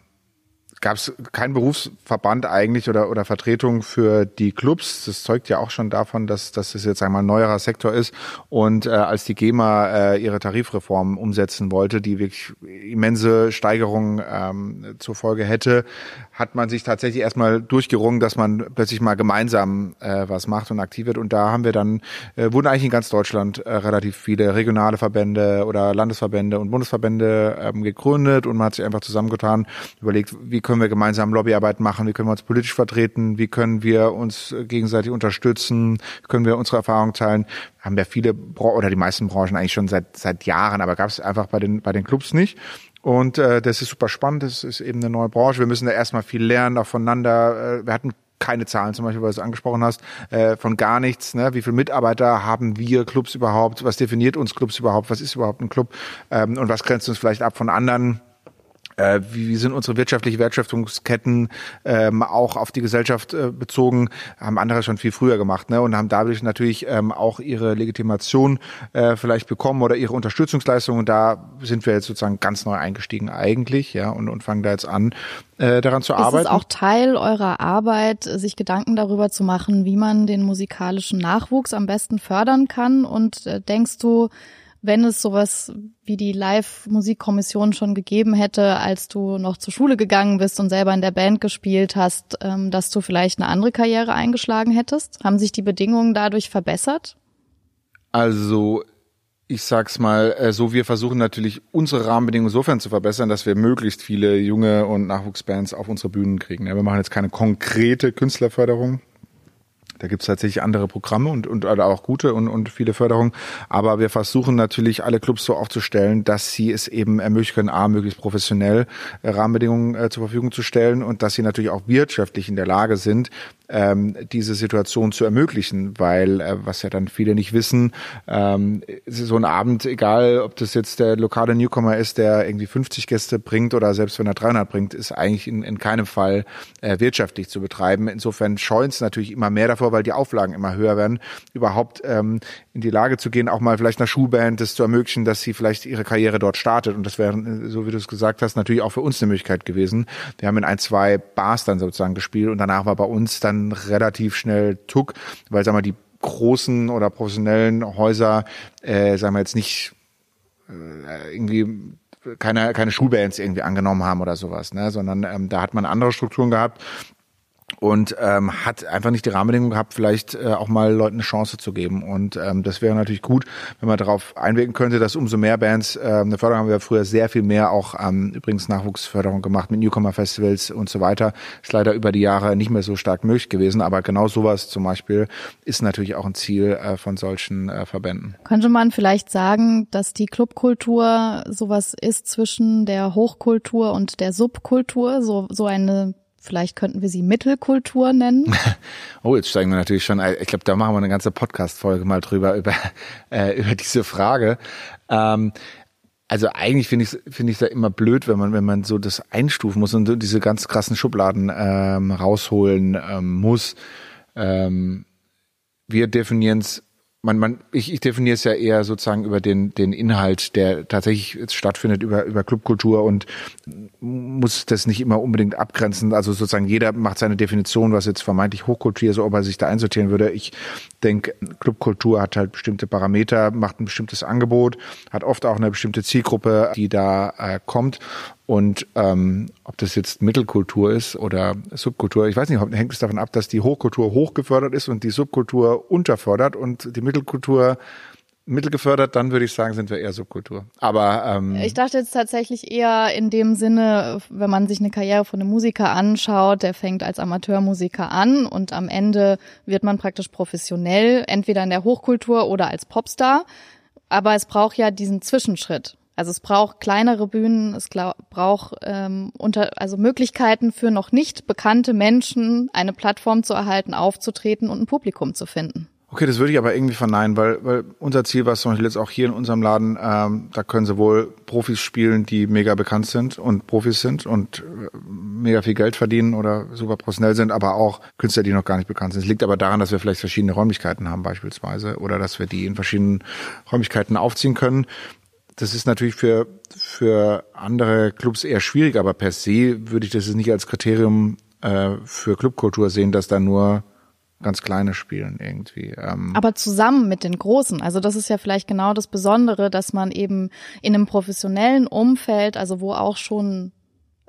gab es keinen Berufsverband eigentlich oder, oder Vertretung für die Clubs. Das zeugt ja auch schon davon, dass, dass es jetzt einmal ein neuerer Sektor ist. Und äh, als die GEMA äh, ihre Tarifreform umsetzen wollte, die wirklich immense Steigerungen ähm, zur Folge hätte, hat man sich tatsächlich erstmal durchgerungen, dass man plötzlich mal gemeinsam äh, was macht und aktiv wird. Und da haben wir dann, äh, wurden eigentlich in ganz Deutschland äh, relativ viele regionale Verbände oder Landesverbände und Bundesverbände ähm, gegründet und man hat sich einfach zusammengetan, überlegt, wie können wir gemeinsam Lobbyarbeit machen, wie können wir uns politisch vertreten, wie können wir uns gegenseitig unterstützen, können wir unsere Erfahrungen teilen. Haben ja viele oder die meisten Branchen eigentlich schon seit seit Jahren, aber gab es einfach bei den bei den Clubs nicht. Und äh, das ist super spannend, das ist eben eine neue Branche. Wir müssen da erstmal viel lernen, auch voneinander. Äh, wir hatten keine Zahlen zum Beispiel, weil du es angesprochen hast, äh, von gar nichts. Ne? Wie viele Mitarbeiter haben wir Clubs überhaupt? Was definiert uns Clubs überhaupt? Was ist überhaupt ein Club? Ähm, und was grenzt uns vielleicht ab von anderen äh, wie sind unsere wirtschaftliche Wertschöpfungsketten ähm, auch auf die Gesellschaft äh, bezogen, haben andere schon viel früher gemacht ne? und haben dadurch natürlich ähm, auch ihre Legitimation äh, vielleicht bekommen oder ihre Unterstützungsleistung und da sind wir jetzt sozusagen ganz neu eingestiegen eigentlich ja und, und fangen da jetzt an, äh, daran zu ist arbeiten. Ist es auch Teil eurer Arbeit, sich Gedanken darüber zu machen, wie man den musikalischen Nachwuchs am besten fördern kann und äh, denkst du, wenn es sowas wie die Live-Musikkommission schon gegeben hätte, als du noch zur Schule gegangen bist und selber in der Band gespielt hast, ähm, dass du vielleicht eine andere Karriere eingeschlagen hättest? Haben sich die Bedingungen dadurch verbessert? Also ich sag's mal äh, so, wir versuchen natürlich unsere Rahmenbedingungen insofern zu verbessern, dass wir möglichst viele junge und Nachwuchsbands auf unsere Bühnen kriegen. wir machen jetzt keine konkrete Künstlerförderung, da gibt es tatsächlich andere Programme und, und oder auch gute und, und viele Förderungen. Aber wir versuchen natürlich alle Clubs so aufzustellen, dass sie es eben ermöglichen können, A, möglichst professionell äh, Rahmenbedingungen äh, zur Verfügung zu stellen und dass sie natürlich auch wirtschaftlich in der Lage sind, ähm, diese Situation zu ermöglichen, weil äh, was ja dann viele nicht wissen, ähm, so ein Abend, egal ob das jetzt der lokale Newcomer ist, der irgendwie 50 Gäste bringt oder selbst wenn er 300 bringt, ist eigentlich in, in keinem Fall äh, wirtschaftlich zu betreiben. Insofern scheuen es natürlich immer mehr davor, weil die Auflagen immer höher werden, überhaupt ähm, in die Lage zu gehen, auch mal vielleicht einer Schulband das zu ermöglichen, dass sie vielleicht ihre Karriere dort startet. Und das wäre, äh, so wie du es gesagt hast, natürlich auch für uns eine Möglichkeit gewesen. Wir haben in ein, zwei Bars dann sozusagen gespielt und danach war bei uns dann relativ schnell Tuck, weil sagen wir die großen oder professionellen Häuser, äh, sagen wir jetzt nicht äh, irgendwie keine keine Schulbands irgendwie angenommen haben oder sowas, ne, sondern ähm, da hat man andere Strukturen gehabt und ähm, hat einfach nicht die Rahmenbedingungen gehabt, vielleicht äh, auch mal Leuten eine Chance zu geben. Und ähm, das wäre natürlich gut, wenn man darauf einwirken könnte, dass umso mehr Bands, äh, eine Förderung haben wir früher sehr viel mehr auch ähm, übrigens Nachwuchsförderung gemacht mit Newcomer-Festivals und so weiter. Ist leider über die Jahre nicht mehr so stark möglich gewesen, aber genau sowas zum Beispiel ist natürlich auch ein Ziel äh, von solchen äh, Verbänden. Könnte man vielleicht sagen, dass die Clubkultur sowas ist zwischen der Hochkultur und der Subkultur, so, so eine Vielleicht könnten wir sie Mittelkultur nennen. oh, jetzt steigen wir natürlich schon. Ich glaube, da machen wir eine ganze Podcast-Folge mal drüber über äh, über diese Frage. Ähm, also eigentlich finde ich finde ich da immer blöd, wenn man wenn man so das einstufen muss und so diese ganz krassen Schubladen ähm, rausholen ähm, muss. Ähm, wir definieren es man, man, ich, ich definiere es ja eher sozusagen über den, den Inhalt, der tatsächlich jetzt stattfindet, über, über Clubkultur und muss das nicht immer unbedingt abgrenzen. Also sozusagen jeder macht seine Definition, was jetzt vermeintlich Hochkultur ist, ob er sich da einsortieren würde. Ich denke, Clubkultur hat halt bestimmte Parameter, macht ein bestimmtes Angebot, hat oft auch eine bestimmte Zielgruppe, die da äh, kommt. Und ähm, ob das jetzt Mittelkultur ist oder Subkultur, ich weiß nicht, hängt es davon ab, dass die Hochkultur hochgefördert ist und die Subkultur unterfördert und die Mittelkultur mittelgefördert, dann würde ich sagen, sind wir eher Subkultur. Aber ähm, ich dachte jetzt tatsächlich eher in dem Sinne, wenn man sich eine Karriere von einem Musiker anschaut, der fängt als Amateurmusiker an und am Ende wird man praktisch professionell, entweder in der Hochkultur oder als Popstar. Aber es braucht ja diesen Zwischenschritt. Also es braucht kleinere Bühnen, es braucht ähm, unter, also Möglichkeiten für noch nicht bekannte Menschen, eine Plattform zu erhalten, aufzutreten und ein Publikum zu finden. Okay, das würde ich aber irgendwie verneinen, weil, weil unser Ziel war es zum Beispiel jetzt auch hier in unserem Laden, ähm, da können sowohl Profis spielen, die mega bekannt sind und Profis sind und äh, mega viel Geld verdienen oder super professionell sind, aber auch Künstler, die noch gar nicht bekannt sind. Es liegt aber daran, dass wir vielleicht verschiedene Räumlichkeiten haben beispielsweise oder dass wir die in verschiedenen Räumlichkeiten aufziehen können. Das ist natürlich für, für andere Clubs eher schwierig, aber per se würde ich das nicht als Kriterium äh, für Clubkultur sehen, dass da nur ganz kleine spielen irgendwie. Ähm. Aber zusammen mit den Großen. Also das ist ja vielleicht genau das Besondere, dass man eben in einem professionellen Umfeld, also wo auch schon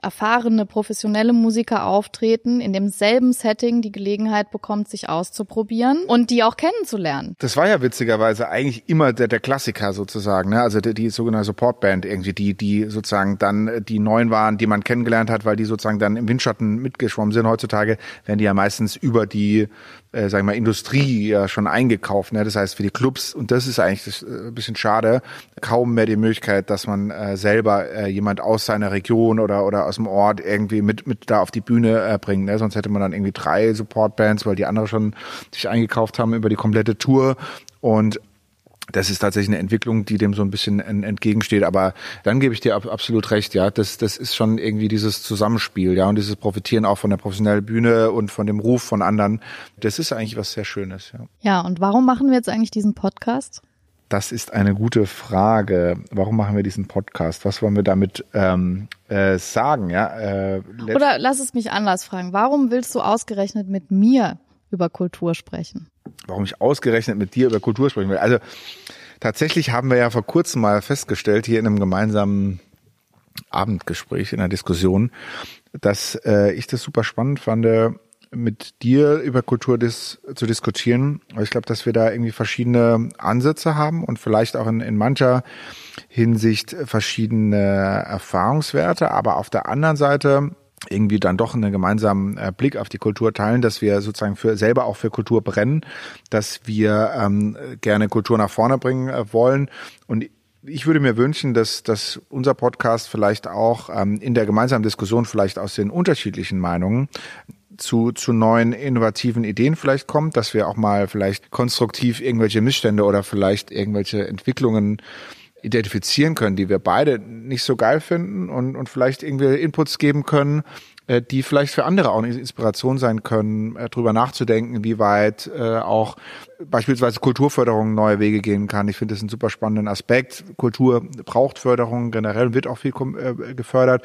erfahrene professionelle Musiker auftreten, in demselben Setting die Gelegenheit bekommt, sich auszuprobieren und die auch kennenzulernen. Das war ja witzigerweise eigentlich immer der, der Klassiker sozusagen, ne? also die, die sogenannte Supportband irgendwie, die, die sozusagen dann die neuen waren, die man kennengelernt hat, weil die sozusagen dann im Windschatten mitgeschwommen sind. Heutzutage werden die ja meistens über die äh, sagen wir mal, Industrie ja schon eingekauft. Ne? Das heißt, für die Clubs, und das ist eigentlich das, äh, ein bisschen schade, kaum mehr die Möglichkeit, dass man äh, selber äh, jemand aus seiner Region oder, oder aus dem Ort irgendwie mit, mit da auf die Bühne äh, bringt. Ne? Sonst hätte man dann irgendwie drei Supportbands, weil die andere schon sich eingekauft haben über die komplette Tour. Und das ist tatsächlich eine Entwicklung, die dem so ein bisschen entgegensteht. Aber dann gebe ich dir absolut recht, ja. Das, das ist schon irgendwie dieses Zusammenspiel, ja, und dieses Profitieren auch von der professionellen Bühne und von dem Ruf von anderen. Das ist eigentlich was sehr Schönes, ja. Ja, und warum machen wir jetzt eigentlich diesen Podcast? Das ist eine gute Frage. Warum machen wir diesen Podcast? Was wollen wir damit ähm, äh, sagen? Ja, äh, Oder lass es mich anders fragen. Warum willst du ausgerechnet mit mir über Kultur sprechen? warum ich ausgerechnet mit dir über Kultur sprechen will. Also tatsächlich haben wir ja vor kurzem mal festgestellt, hier in einem gemeinsamen Abendgespräch, in einer Diskussion, dass äh, ich das super spannend fand, mit dir über Kultur dis zu diskutieren. Ich glaube, dass wir da irgendwie verschiedene Ansätze haben und vielleicht auch in, in mancher Hinsicht verschiedene Erfahrungswerte. Aber auf der anderen Seite irgendwie dann doch einen gemeinsamen äh, Blick auf die Kultur teilen, dass wir sozusagen für selber auch für Kultur brennen, dass wir ähm, gerne Kultur nach vorne bringen äh, wollen. Und ich würde mir wünschen, dass, dass unser Podcast vielleicht auch ähm, in der gemeinsamen Diskussion vielleicht aus den unterschiedlichen Meinungen zu, zu neuen innovativen Ideen vielleicht kommt, dass wir auch mal vielleicht konstruktiv irgendwelche Missstände oder vielleicht irgendwelche Entwicklungen identifizieren können, die wir beide nicht so geil finden und, und vielleicht irgendwie Inputs geben können, äh, die vielleicht für andere auch eine Inspiration sein können, äh, darüber nachzudenken, wie weit äh, auch beispielsweise Kulturförderung neue Wege gehen kann. Ich finde das einen super spannenden Aspekt. Kultur braucht Förderung generell, wird auch viel äh, gefördert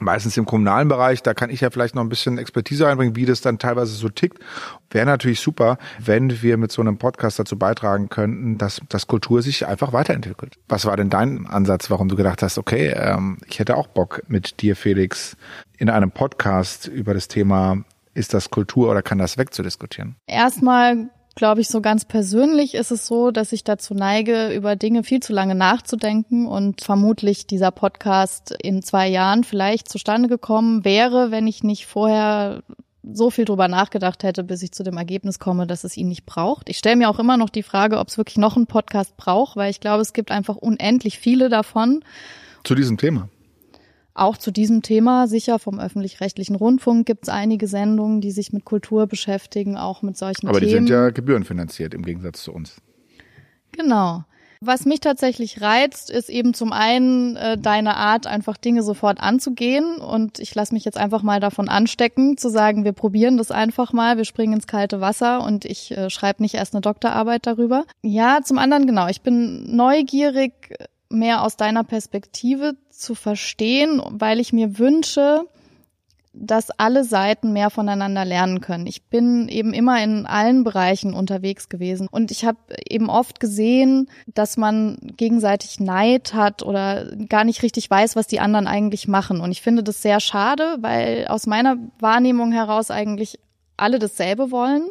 meistens im kommunalen Bereich, da kann ich ja vielleicht noch ein bisschen Expertise einbringen, wie das dann teilweise so tickt. Wäre natürlich super, wenn wir mit so einem Podcast dazu beitragen könnten, dass, dass Kultur sich einfach weiterentwickelt. Was war denn dein Ansatz, warum du gedacht hast, okay, ähm, ich hätte auch Bock mit dir, Felix, in einem Podcast über das Thema ist das Kultur oder kann das weg zu diskutieren? Erstmal glaube ich, so ganz persönlich ist es so, dass ich dazu neige, über Dinge viel zu lange nachzudenken und vermutlich dieser Podcast in zwei Jahren vielleicht zustande gekommen wäre, wenn ich nicht vorher so viel drüber nachgedacht hätte, bis ich zu dem Ergebnis komme, dass es ihn nicht braucht. Ich stelle mir auch immer noch die Frage, ob es wirklich noch einen Podcast braucht, weil ich glaube, es gibt einfach unendlich viele davon. Zu diesem Thema. Auch zu diesem Thema, sicher vom öffentlich-rechtlichen Rundfunk gibt es einige Sendungen, die sich mit Kultur beschäftigen, auch mit solchen Aber Themen. Aber die sind ja gebührenfinanziert im Gegensatz zu uns. Genau. Was mich tatsächlich reizt, ist eben zum einen äh, deine Art, einfach Dinge sofort anzugehen. Und ich lasse mich jetzt einfach mal davon anstecken, zu sagen, wir probieren das einfach mal, wir springen ins kalte Wasser und ich äh, schreibe nicht erst eine Doktorarbeit darüber. Ja, zum anderen, genau, ich bin neugierig, mehr aus deiner Perspektive zu verstehen, weil ich mir wünsche, dass alle Seiten mehr voneinander lernen können. Ich bin eben immer in allen Bereichen unterwegs gewesen und ich habe eben oft gesehen, dass man gegenseitig Neid hat oder gar nicht richtig weiß, was die anderen eigentlich machen. Und ich finde das sehr schade, weil aus meiner Wahrnehmung heraus eigentlich alle dasselbe wollen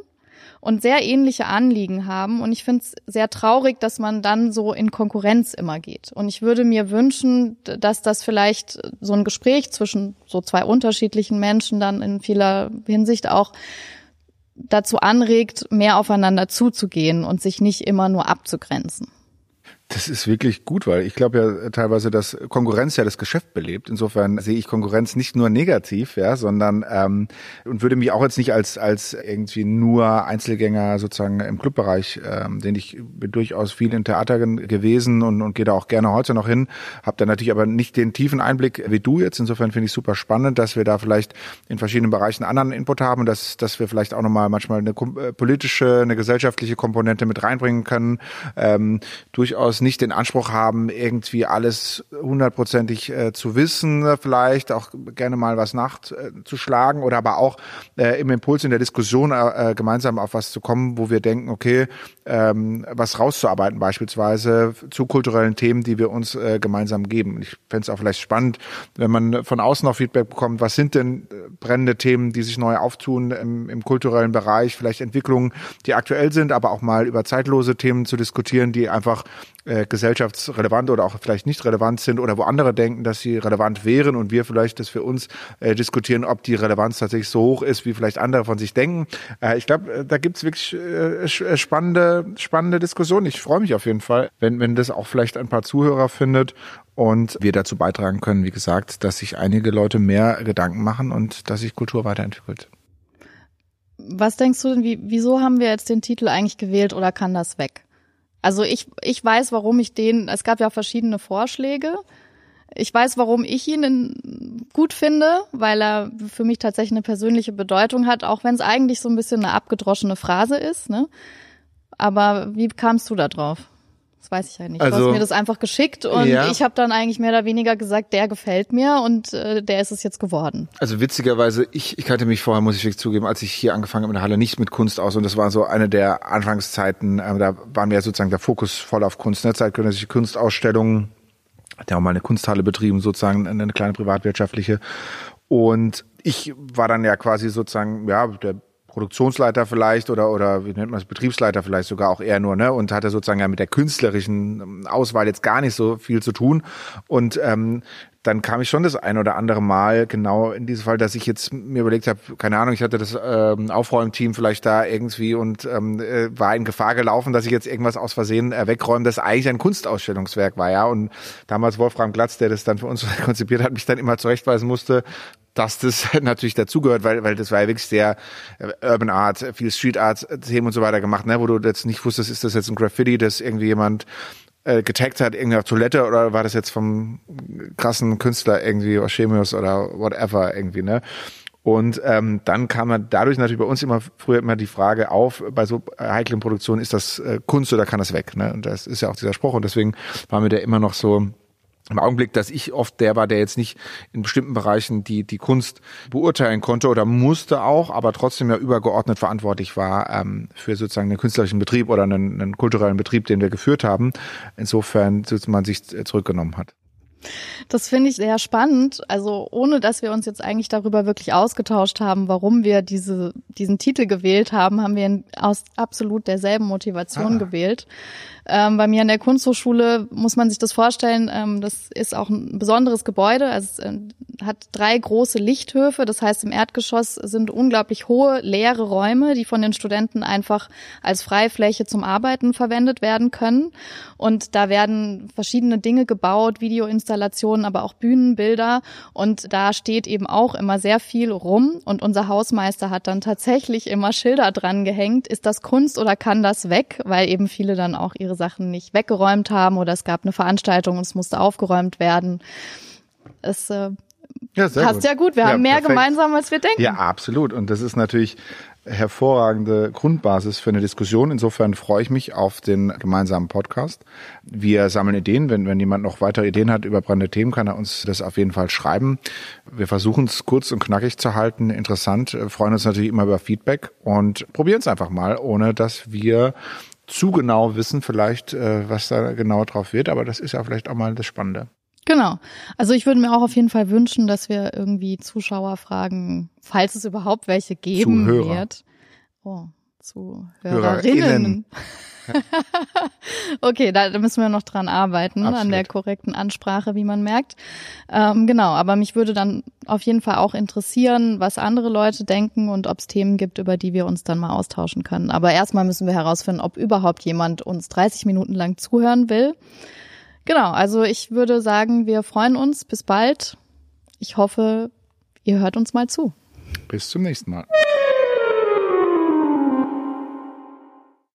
und sehr ähnliche Anliegen haben. Und ich finde es sehr traurig, dass man dann so in Konkurrenz immer geht. Und ich würde mir wünschen, dass das vielleicht so ein Gespräch zwischen so zwei unterschiedlichen Menschen dann in vieler Hinsicht auch dazu anregt, mehr aufeinander zuzugehen und sich nicht immer nur abzugrenzen. Das ist wirklich gut, weil ich glaube ja teilweise, dass Konkurrenz ja das Geschäft belebt. Insofern sehe ich Konkurrenz nicht nur negativ, ja, sondern ähm, und würde mich auch jetzt nicht als als irgendwie nur Einzelgänger sozusagen im Clubbereich, ähm, den ich bin durchaus viel in Theater gewesen und, und gehe da auch gerne heute noch hin, habe da natürlich aber nicht den tiefen Einblick wie du jetzt. Insofern finde ich super spannend, dass wir da vielleicht in verschiedenen Bereichen anderen Input haben, dass dass wir vielleicht auch nochmal manchmal eine äh, politische, eine gesellschaftliche Komponente mit reinbringen können. Ähm, durchaus nicht den Anspruch haben, irgendwie alles hundertprozentig äh, zu wissen, vielleicht auch gerne mal was nachzuschlagen oder aber auch äh, im Impuls in der Diskussion äh, gemeinsam auf was zu kommen, wo wir denken, okay, ähm, was rauszuarbeiten beispielsweise zu kulturellen Themen, die wir uns äh, gemeinsam geben. Ich fände es auch vielleicht spannend, wenn man von außen noch Feedback bekommt, was sind denn äh, brennende Themen, die sich neu auftun im, im kulturellen Bereich, vielleicht Entwicklungen, die aktuell sind, aber auch mal über zeitlose Themen zu diskutieren, die einfach äh, gesellschaftsrelevant oder auch vielleicht nicht relevant sind oder wo andere denken, dass sie relevant wären und wir vielleicht das für uns äh, diskutieren, ob die Relevanz tatsächlich so hoch ist, wie vielleicht andere von sich denken. Äh, ich glaube, äh, da gibt's wirklich äh, äh, spannende, spannende Diskussionen. Ich freue mich auf jeden Fall, wenn, wenn das auch vielleicht ein paar Zuhörer findet und wir dazu beitragen können, wie gesagt, dass sich einige Leute mehr Gedanken machen und dass sich Kultur weiterentwickelt. Was denkst du denn, wie, wieso haben wir jetzt den Titel eigentlich gewählt oder kann das weg? Also ich, ich weiß, warum ich den, es gab ja verschiedene Vorschläge. Ich weiß, warum ich ihn gut finde, weil er für mich tatsächlich eine persönliche Bedeutung hat, auch wenn es eigentlich so ein bisschen eine abgedroschene Phrase ist. Ne? Aber wie kamst du da drauf? Das weiß ich ja nicht. Also, du hast mir das einfach geschickt und ja. ich habe dann eigentlich mehr oder weniger gesagt, der gefällt mir und äh, der ist es jetzt geworden. Also witzigerweise, ich, ich kannte mich vorher, muss ich wirklich zugeben, als ich hier angefangen habe in der Halle, nicht mit Kunst aus und das war so eine der Anfangszeiten, äh, da waren wir sozusagen der Fokus voll auf Kunst, ne? zeitgenössische Kunstausstellungen, der auch mal eine Kunsthalle betrieben, sozusagen eine kleine privatwirtschaftliche und ich war dann ja quasi sozusagen, ja, der Produktionsleiter vielleicht oder oder wie nennt man es Betriebsleiter vielleicht sogar auch eher nur ne und hatte sozusagen ja mit der künstlerischen Auswahl jetzt gar nicht so viel zu tun. Und ähm, dann kam ich schon das ein oder andere Mal genau in diesem Fall, dass ich jetzt mir überlegt habe, keine Ahnung, ich hatte das ähm, Aufräumteam vielleicht da irgendwie und ähm, äh, war in Gefahr gelaufen, dass ich jetzt irgendwas aus Versehen äh, wegräume, das eigentlich ein Kunstausstellungswerk war, ja. Und damals Wolfram Glatz, der das dann für uns konzipiert hat, mich dann immer zurechtweisen musste, dass das natürlich dazugehört, weil, weil das war ja wirklich sehr äh, Urban Art, viel Street Art Themen und so weiter gemacht, ne, wo du jetzt nicht wusstest, ist das jetzt ein Graffiti, das irgendwie jemand äh, getaggt hat, irgendwie auf Toilette oder war das jetzt vom krassen Künstler irgendwie Oshemius oder whatever irgendwie, ne? Und ähm, dann kam man dadurch natürlich bei uns immer früher immer die Frage auf, bei so heiklen Produktionen, ist das äh, Kunst oder kann das weg? Ne? Und das ist ja auch dieser Spruch und deswegen war mir der immer noch so im Augenblick, dass ich oft der war, der jetzt nicht in bestimmten Bereichen die, die Kunst beurteilen konnte oder musste auch, aber trotzdem ja übergeordnet verantwortlich war ähm, für sozusagen einen künstlerischen Betrieb oder einen, einen kulturellen Betrieb, den wir geführt haben. Insofern man sich zurückgenommen hat. Das finde ich sehr spannend. Also ohne, dass wir uns jetzt eigentlich darüber wirklich ausgetauscht haben, warum wir diese, diesen Titel gewählt haben, haben wir ihn aus absolut derselben Motivation ah. gewählt. Ähm, bei mir an der Kunsthochschule muss man sich das vorstellen, ähm, das ist auch ein besonderes Gebäude. Also es äh, hat drei große Lichthöfe. Das heißt, im Erdgeschoss sind unglaublich hohe leere Räume, die von den Studenten einfach als Freifläche zum Arbeiten verwendet werden können. Und da werden verschiedene Dinge gebaut, Videoinstallationen, aber auch Bühnenbilder. Und da steht eben auch immer sehr viel rum. Und unser Hausmeister hat dann tatsächlich immer Schilder dran gehängt. Ist das Kunst oder kann das weg? Weil eben viele dann auch ihre Sachen nicht weggeräumt haben oder es gab eine Veranstaltung und es musste aufgeräumt werden. Es äh, ja, passt gut. ja gut. Wir ja, haben mehr perfekt. gemeinsam, als wir denken. Ja, absolut. Und das ist natürlich hervorragende Grundbasis für eine Diskussion. Insofern freue ich mich auf den gemeinsamen Podcast. Wir sammeln Ideen. Wenn, wenn jemand noch weitere Ideen hat über brennende Themen, kann er uns das auf jeden Fall schreiben. Wir versuchen es kurz und knackig zu halten, interessant, freuen uns natürlich immer über Feedback und probieren es einfach mal, ohne dass wir zu genau wissen vielleicht, äh, was da genau drauf wird, aber das ist ja vielleicht auch mal das Spannende. Genau. Also ich würde mir auch auf jeden Fall wünschen, dass wir irgendwie Zuschauerfragen, falls es überhaupt welche geben Zuhörer. wird. Oh, Zuhörerinnen. okay, da müssen wir noch dran arbeiten, Absolut. an der korrekten Ansprache, wie man merkt. Ähm, genau, aber mich würde dann auf jeden Fall auch interessieren, was andere Leute denken und ob es Themen gibt, über die wir uns dann mal austauschen können. Aber erstmal müssen wir herausfinden, ob überhaupt jemand uns 30 Minuten lang zuhören will. Genau, also ich würde sagen, wir freuen uns. Bis bald. Ich hoffe, ihr hört uns mal zu. Bis zum nächsten Mal.